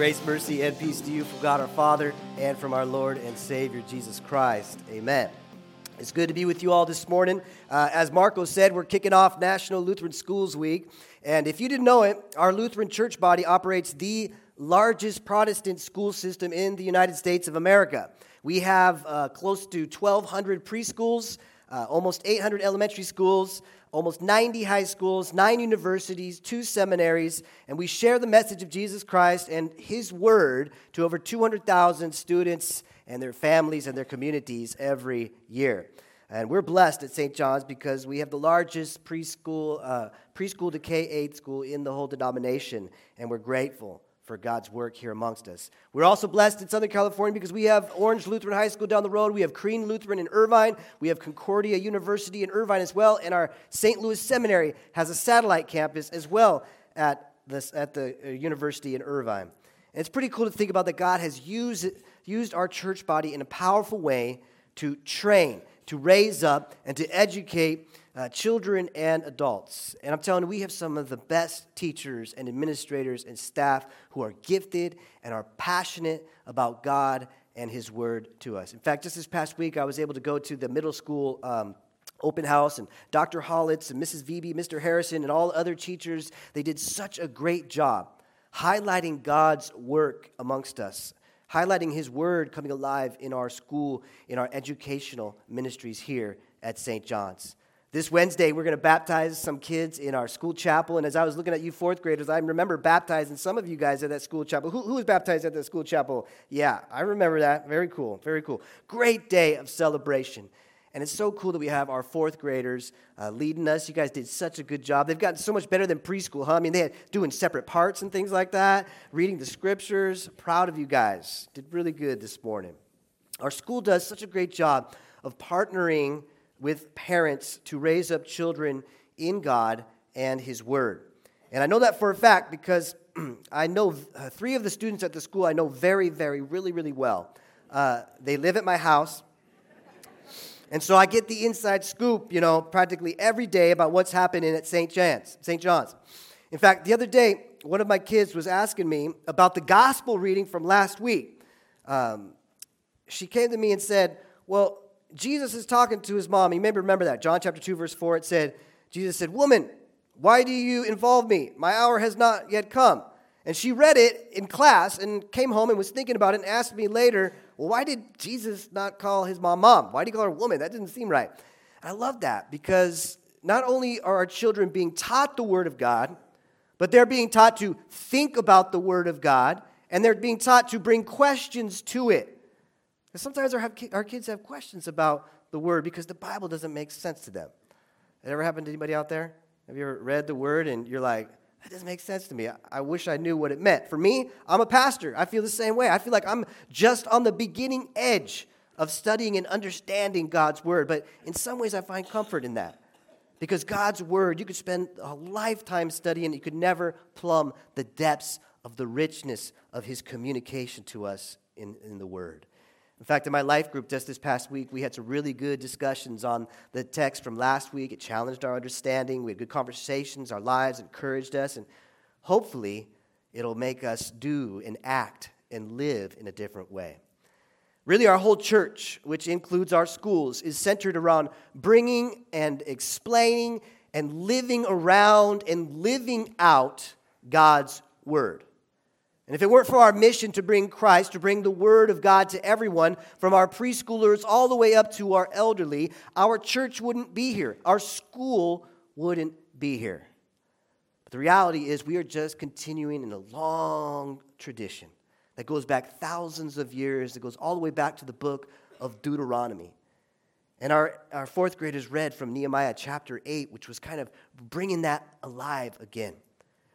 Grace, mercy, and peace to you from God our Father and from our Lord and Savior Jesus Christ. Amen. It's good to be with you all this morning. Uh, as Marco said, we're kicking off National Lutheran Schools Week. And if you didn't know it, our Lutheran church body operates the largest Protestant school system in the United States of America. We have uh, close to 1,200 preschools, uh, almost 800 elementary schools, almost 90 high schools, nine universities, two seminaries, and we share the message of Jesus Christ and His Word to over 200,000 students and their families and their communities every year. And we're blessed at St. John's because we have the largest preschool, uh, preschool to K 8 school in the whole denomination, and we're grateful for God's work here amongst us. We're also blessed in Southern California because we have Orange Lutheran High School down the road. We have Crean Lutheran in Irvine. We have Concordia University in Irvine as well. And our St. Louis Seminary has a satellite campus as well at, this, at the uh, university in Irvine. And it's pretty cool to think about that God has used, used our church body in a powerful way to train, to raise up, and to educate uh, children and adults. And I'm telling you, we have some of the best teachers and administrators and staff who are gifted and are passionate about God and His Word to us. In fact, just this past week, I was able to go to the middle school. Um, open house and Dr. Hollitz and Mrs. Vebe, Mr. Harrison, and all other teachers, they did such a great job highlighting God's work amongst us, highlighting His word coming alive in our school, in our educational ministries here at St. John's. This Wednesday, we're going to baptize some kids in our school chapel. And as I was looking at you fourth graders, I remember baptizing some of you guys at that school chapel. Who, who was baptized at that school chapel? Yeah, I remember that. Very cool. Very cool. Great day of celebration. And it's so cool that we have our fourth graders uh, leading us. You guys did such a good job. They've gotten so much better than preschool, huh? I mean, they had doing separate parts and things like that, reading the scriptures. Proud of you guys. Did really good this morning. Our school does such a great job of partnering with parents to raise up children in God and His Word. And I know that for a fact because I know uh, three of the students at the school I know very, very, really, really well. Uh, they live at my house. And so I get the inside scoop, you know, practically every day about what's happening at St. John's. St. John's. In fact, the other day, one of my kids was asking me about the gospel reading from last week. Um, she came to me and said, Well, Jesus is talking to his mom. You may remember that. John chapter 2, verse 4, it said, Jesus said, Woman, why do you involve me? My hour has not yet come. And she read it in class and came home and was thinking about it and asked me later, Well, why did Jesus not call his mom mom? Why did he call her woman? That didn't seem right. I love that because not only are our children being taught the Word of God, but they're being taught to think about the Word of God and they're being taught to bring questions to it. And sometimes our, our kids have questions about the word because the Bible doesn't make sense to them. It ever happened to anybody out there? Have you ever read the word and you're like, that doesn't make sense to me. I, I wish I knew what it meant. For me, I'm a pastor. I feel the same way. I feel like I'm just on the beginning edge of studying and understanding God's word. But in some ways, I find comfort in that. Because God's word, you could spend a lifetime studying, you could never plumb the depths of the richness of his communication to us in, in the word. In fact, in my life group just this past week, we had some really good discussions on the text from last week. It challenged our understanding. We had good conversations. Our lives encouraged us. And hopefully, it'll make us do and act and live in a different way. Really, our whole church, which includes our schools, is centered around bringing and explaining and living around and living out God's Word. And if it weren't for our mission to bring Christ, to bring the Word of God to everyone, from our preschoolers all the way up to our elderly, our church wouldn't be here. Our school wouldn't be here. But the reality is, we are just continuing in a long tradition that goes back thousands of years, that goes all the way back to the book of Deuteronomy. And our, our fourth graders read from Nehemiah chapter 8, which was kind of bringing that alive again,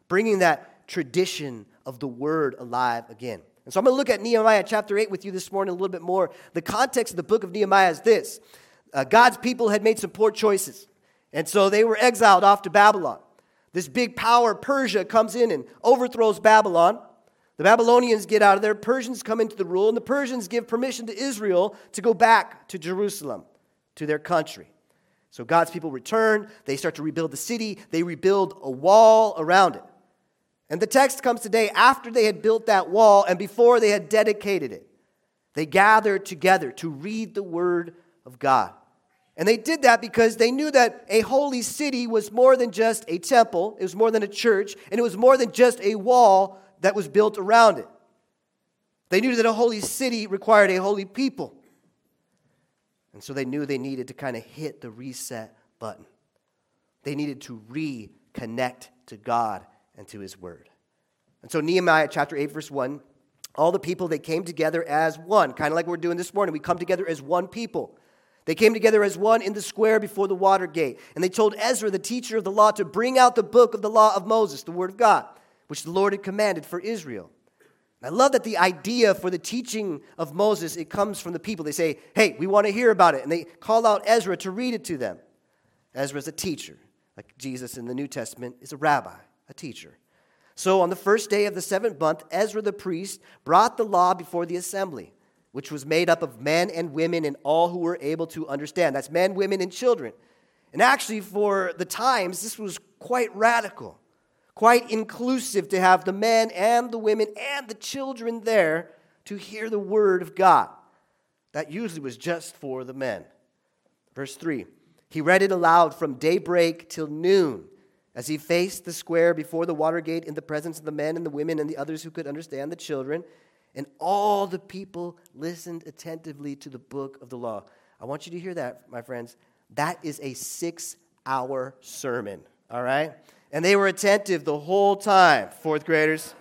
bringing that tradition of the word alive again. And so I'm going to look at Nehemiah chapter 8 with you this morning a little bit more. The context of the book of Nehemiah is this uh, God's people had made some poor choices, and so they were exiled off to Babylon. This big power, Persia, comes in and overthrows Babylon. The Babylonians get out of there, Persians come into the rule, and the Persians give permission to Israel to go back to Jerusalem, to their country. So God's people return, they start to rebuild the city, they rebuild a wall around it. And the text comes today after they had built that wall and before they had dedicated it. They gathered together to read the word of God. And they did that because they knew that a holy city was more than just a temple, it was more than a church, and it was more than just a wall that was built around it. They knew that a holy city required a holy people. And so they knew they needed to kind of hit the reset button. They needed to reconnect to God and to His Word. And so, Nehemiah chapter 8, verse 1, all the people, they came together as one, kind of like we're doing this morning. We come together as one people. They came together as one in the square before the water gate. And they told Ezra, the teacher of the law, to bring out the book of the law of Moses, the Word of God, which the Lord had commanded for Israel. I love that the idea for the teaching of Moses, it comes from the people. They say, hey, we want to hear about it. And they call out Ezra to read it to them. Ezra is a teacher, like Jesus in the New Testament is a rabbi, a teacher. So on the first day of the seventh month, Ezra the priest brought the law before the assembly which was made up of men and women and all who were able to understand. That's men, women, and children. And actually, for the times, this was quite radical, quite inclusive to have the men and the women and the children there to hear the word of God. That usually was just for the men. Verse 3 He read it aloud from daybreak till noon as he faced the square before the water gate in the presence of the men and the women and the others who could understand the children. And all the people listened attentively to the book of the law. I want you to hear that, my friends. That is a six hour sermon, all right? And they were attentive the whole time, fourth graders.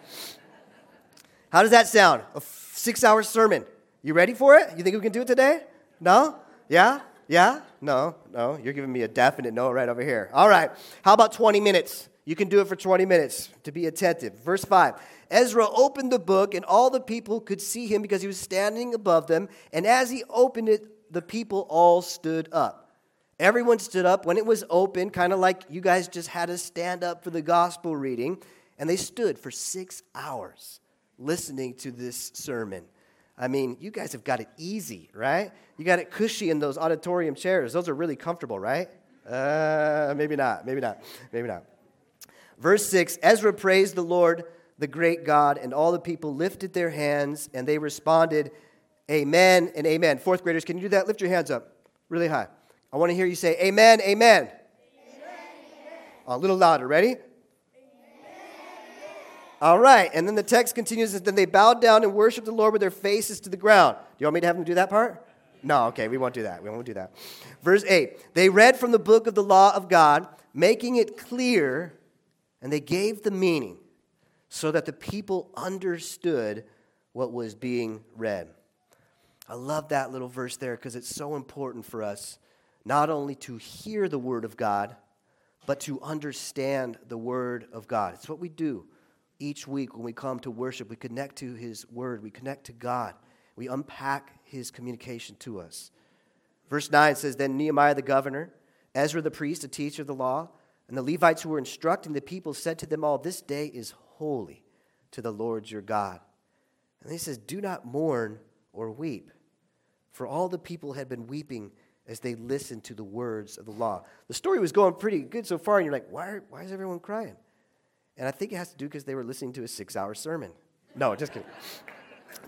How does that sound? A six hour sermon. You ready for it? You think we can do it today? No? Yeah? Yeah? No? No? You're giving me a definite no right over here. All right. How about 20 minutes? You can do it for 20 minutes to be attentive. Verse 5 Ezra opened the book, and all the people could see him because he was standing above them. And as he opened it, the people all stood up. Everyone stood up when it was open, kind of like you guys just had to stand up for the gospel reading. And they stood for six hours listening to this sermon. I mean, you guys have got it easy, right? You got it cushy in those auditorium chairs. Those are really comfortable, right? Uh, maybe not, maybe not, maybe not. Verse 6 Ezra praised the Lord the great God, and all the people lifted their hands and they responded, Amen and Amen. Fourth graders, can you do that? Lift your hands up really high. I want to hear you say, Amen, Amen. amen, amen. A little louder. Ready? All right. And then the text continues, then they bowed down and worshiped the Lord with their faces to the ground. Do you want me to have them do that part? No, okay, we won't do that. We won't do that. Verse 8 They read from the book of the law of God, making it clear, and they gave the meaning so that the people understood what was being read. I love that little verse there because it's so important for us not only to hear the Word of God, but to understand the Word of God. It's what we do each week when we come to worship. We connect to His Word, we connect to God, we unpack His communication to us. Verse 9 says Then Nehemiah the governor, Ezra the priest, a teacher of the law, and the Levites who were instructing the people said to them all, This day is holy to the Lord your God. And he says, Do not mourn or weep. For all the people had been weeping as they listened to the words of the law. The story was going pretty good so far, and you're like, why, why is everyone crying? And I think it has to do because they were listening to a six hour sermon. No, just kidding.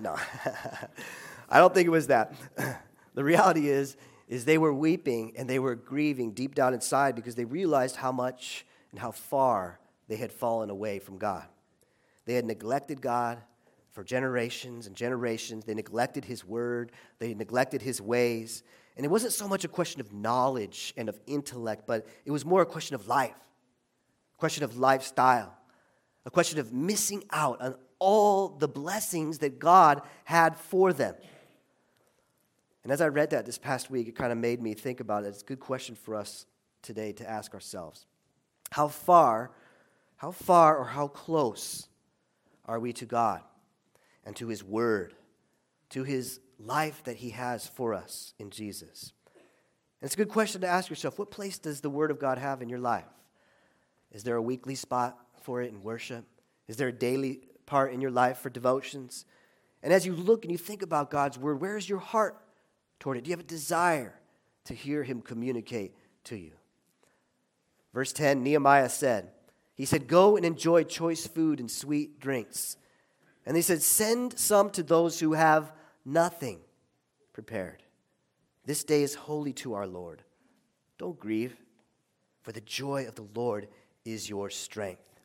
No, I don't think it was that. the reality is, is they were weeping and they were grieving deep down inside because they realized how much and how far they had fallen away from God. They had neglected God for generations and generations. They neglected His word, they neglected His ways. And it wasn't so much a question of knowledge and of intellect, but it was more a question of life, a question of lifestyle, a question of missing out on all the blessings that God had for them. And as I read that this past week, it kind of made me think about it. It's a good question for us today to ask ourselves. How far, how far or how close are we to God and to His Word, to His life that He has for us in Jesus? And it's a good question to ask yourself what place does the Word of God have in your life? Is there a weekly spot for it in worship? Is there a daily part in your life for devotions? And as you look and you think about God's Word, where is your heart toward it? Do you have a desire to hear Him communicate to you? Verse 10 Nehemiah said, He said, Go and enjoy choice food and sweet drinks. And he said, Send some to those who have nothing prepared. This day is holy to our Lord. Don't grieve, for the joy of the Lord is your strength.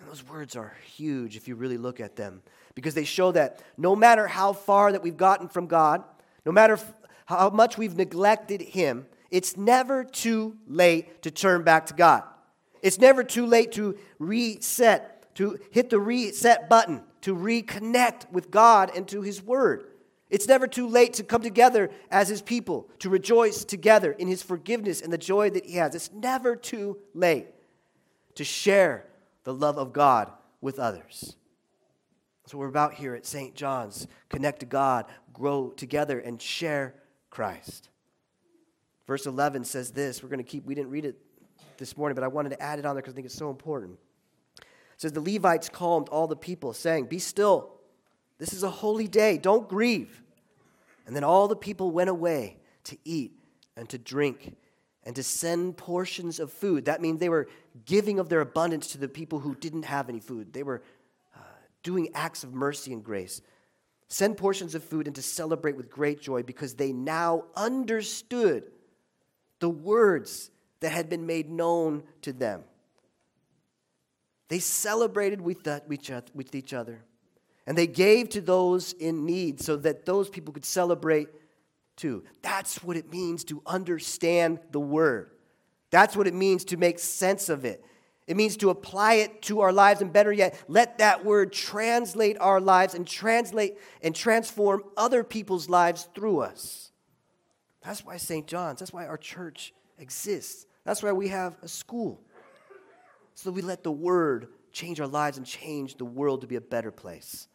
And those words are huge if you really look at them, because they show that no matter how far that we've gotten from God, no matter how much we've neglected Him, it's never too late to turn back to God. It's never too late to reset, to hit the reset button, to reconnect with God and to His Word. It's never too late to come together as His people, to rejoice together in His forgiveness and the joy that He has. It's never too late to share the love of God with others. What we're about here at St. John's. Connect to God, grow together, and share Christ. Verse 11 says this. We're going to keep, we didn't read it this morning, but I wanted to add it on there because I think it's so important. It says, The Levites calmed all the people, saying, Be still. This is a holy day. Don't grieve. And then all the people went away to eat and to drink and to send portions of food. That means they were giving of their abundance to the people who didn't have any food. They were uh, doing acts of mercy and grace. Send portions of food and to celebrate with great joy because they now understood the words that had been made known to them. They celebrated with, the, with each other. And they gave to those in need so that those people could celebrate That's what it means to understand the word. That's what it means to make sense of it. It means to apply it to our lives, and better yet, let that word translate our lives and translate and transform other people's lives through us. That's why St. John's, that's why our church exists. That's why we have a school. So we let the word change our lives and change the world to be a better place.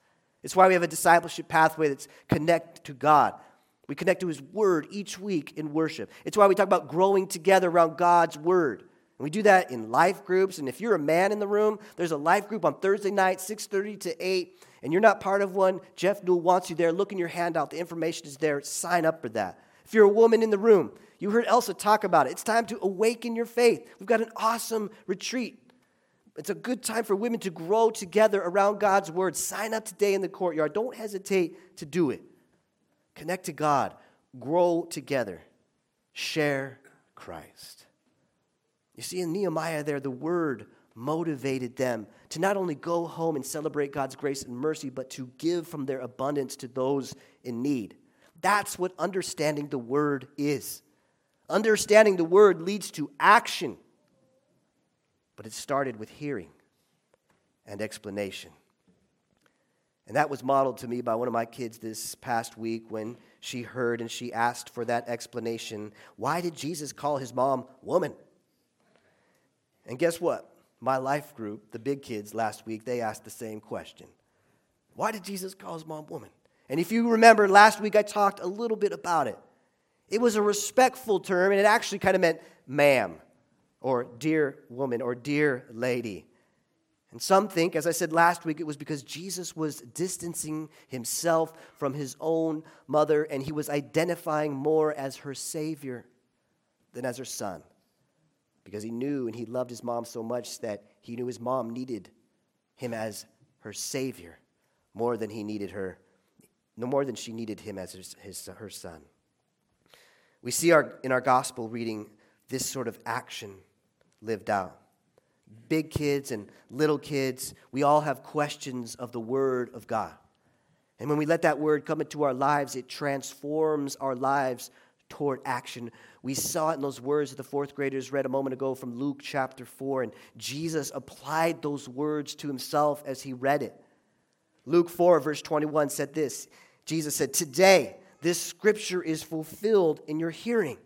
It's why we have a discipleship pathway that's connect to God. We connect to His Word each week in worship. It's why we talk about growing together around God's Word. And we do that in life groups. And if you're a man in the room, there's a life group on Thursday night, 6:30 to 8, and you're not part of one, Jeff Newell wants you there. Look in your handout. The information is there. Sign up for that. If you're a woman in the room, you heard Elsa talk about it. It's time to awaken your faith. We've got an awesome retreat it's a good time for women to grow together around God's word. Sign up today in the courtyard. Don't hesitate to do it. Connect to God, grow together, share Christ. You see, in Nehemiah, there, the word motivated them to not only go home and celebrate God's grace and mercy, but to give from their abundance to those in need. That's what understanding the word is. Understanding the word leads to action. But it started with hearing and explanation. And that was modeled to me by one of my kids this past week when she heard and she asked for that explanation. Why did Jesus call his mom woman? And guess what? My life group, the big kids last week, they asked the same question. Why did Jesus call his mom woman? And if you remember, last week I talked a little bit about it. It was a respectful term, and it actually kind of meant ma'am or dear woman or dear lady. And some think, as I said last week, it was because Jesus was distancing himself from his own mother and he was identifying more as her Savior than as her son. Because he knew and he loved his mom so much that he knew his mom needed him as her Savior more than he needed her, no more than she needed him as his, his her son. We see our, in our gospel reading this sort of action lived out. Big kids and little kids, we all have questions of the Word of God. And when we let that Word come into our lives, it transforms our lives toward action. We saw it in those words that the fourth graders read a moment ago from Luke chapter 4, and Jesus applied those words to himself as he read it. Luke 4, verse 21 said this Jesus said, Today, this scripture is fulfilled in your hearing.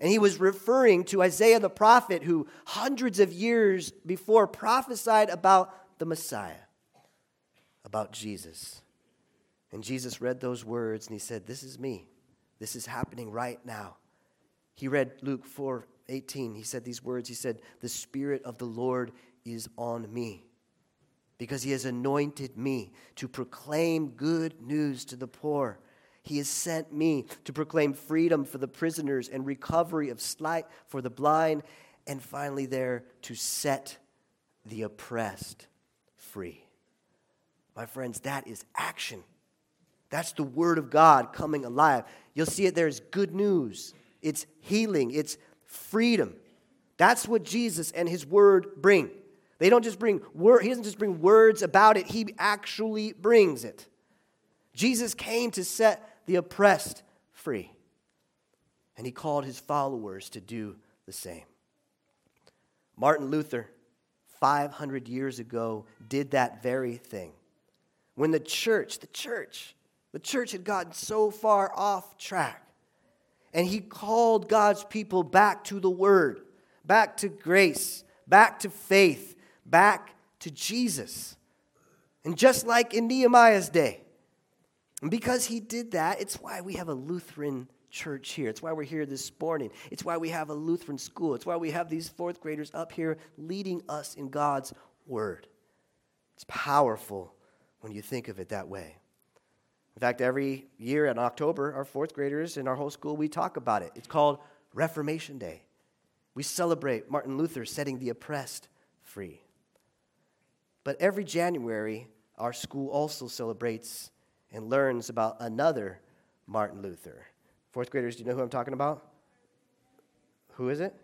And he was referring to Isaiah the prophet, who hundreds of years before prophesied about the Messiah, about Jesus. And Jesus read those words and he said, This is me. This is happening right now. He read Luke 4 18. He said these words. He said, The Spirit of the Lord is on me because he has anointed me to proclaim good news to the poor. He has sent me to proclaim freedom for the prisoners and recovery of sight for the blind, and finally, there to set the oppressed free. My friends, that is action. That's the Word of God coming alive. You'll see it there's good news, it's healing, it's freedom. That's what Jesus and His Word bring. They don't just bring word, He doesn't just bring words about it, He actually brings it. Jesus came to set the oppressed free, and He called His followers to do the same. Martin Luther, 500 years ago, did that very thing. When the church, the church, the church had gotten so far off track, and he called God's people back to the Word, back to grace, back to faith, back to Jesus. And just like in Nehemiah's day, because he did that, it's why we have a Lutheran church here. It's why we're here this morning. It's why we have a Lutheran school. It's why we have these fourth graders up here leading us in God's Word. It's powerful when you think of it that way. In fact, every year in October, our fourth graders in our whole school, we talk about it. It's called Reformation Day. We celebrate Martin Luther setting the oppressed free. But every January, our school also celebrates and learns about another Martin Luther. Fourth graders, do you know who I'm talking about? Who is it?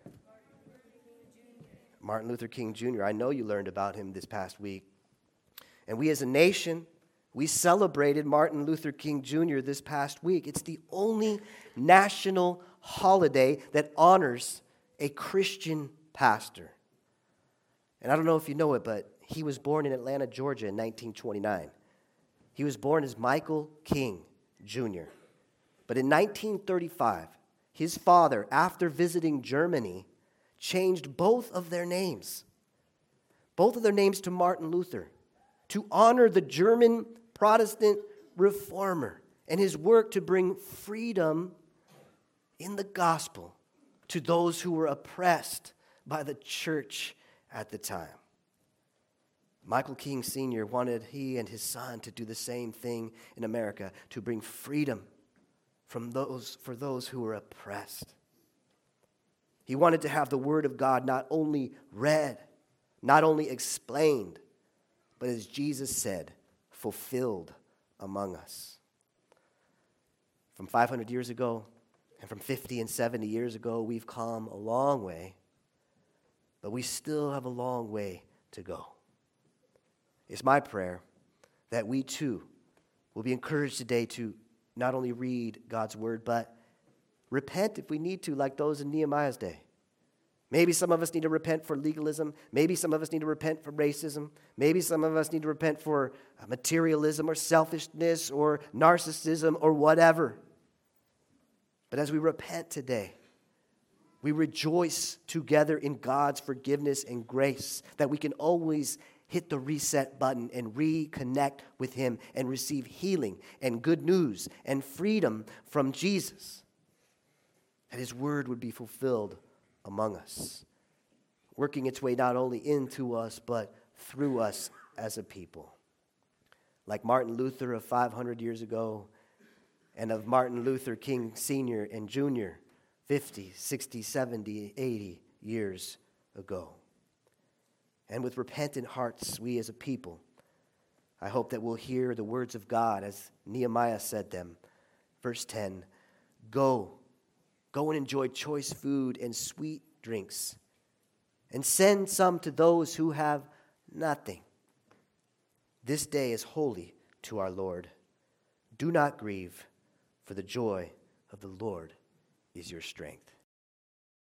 Martin Luther King Jr. I know you learned about him this past week. And we as a nation, we celebrated Martin Luther King Jr. this past week. It's the only national holiday that honors a Christian pastor. And I don't know if you know it, but he was born in Atlanta, Georgia in 1929. He was born as Michael King Jr. But in 1935, his father, after visiting Germany, changed both of their names, both of their names to Martin Luther, to honor the German Protestant reformer and his work to bring freedom in the gospel to those who were oppressed by the church at the time. Michael King Sr. wanted he and his son to do the same thing in America to bring freedom from those, for those who were oppressed. He wanted to have the Word of God not only read, not only explained, but as Jesus said, fulfilled among us. From 500 years ago and from 50 and 70 years ago, we've come a long way, but we still have a long way to go. It's my prayer that we too will be encouraged today to not only read God's word, but repent if we need to, like those in Nehemiah's day. Maybe some of us need to repent for legalism. Maybe some of us need to repent for racism. Maybe some of us need to repent for uh, materialism or selfishness or narcissism or whatever. But as we repent today, we rejoice together in God's forgiveness and grace that we can always hit the reset button and reconnect with Him and receive healing and good news and freedom from Jesus. That His word would be fulfilled among us, working its way not only into us, but through us as a people. Like Martin Luther of 500 years ago, and of Martin Luther King Sr. and Jr. 50, 60, 70, 80 years ago and with repentant hearts, we as a people, I hope that we'll hear the words of God as Nehemiah said them. Verse 10 Go, go and enjoy choice food and sweet drinks, and send some to those who have nothing. This day is holy to our Lord. Do not grieve, for the joy of the Lord is your strength.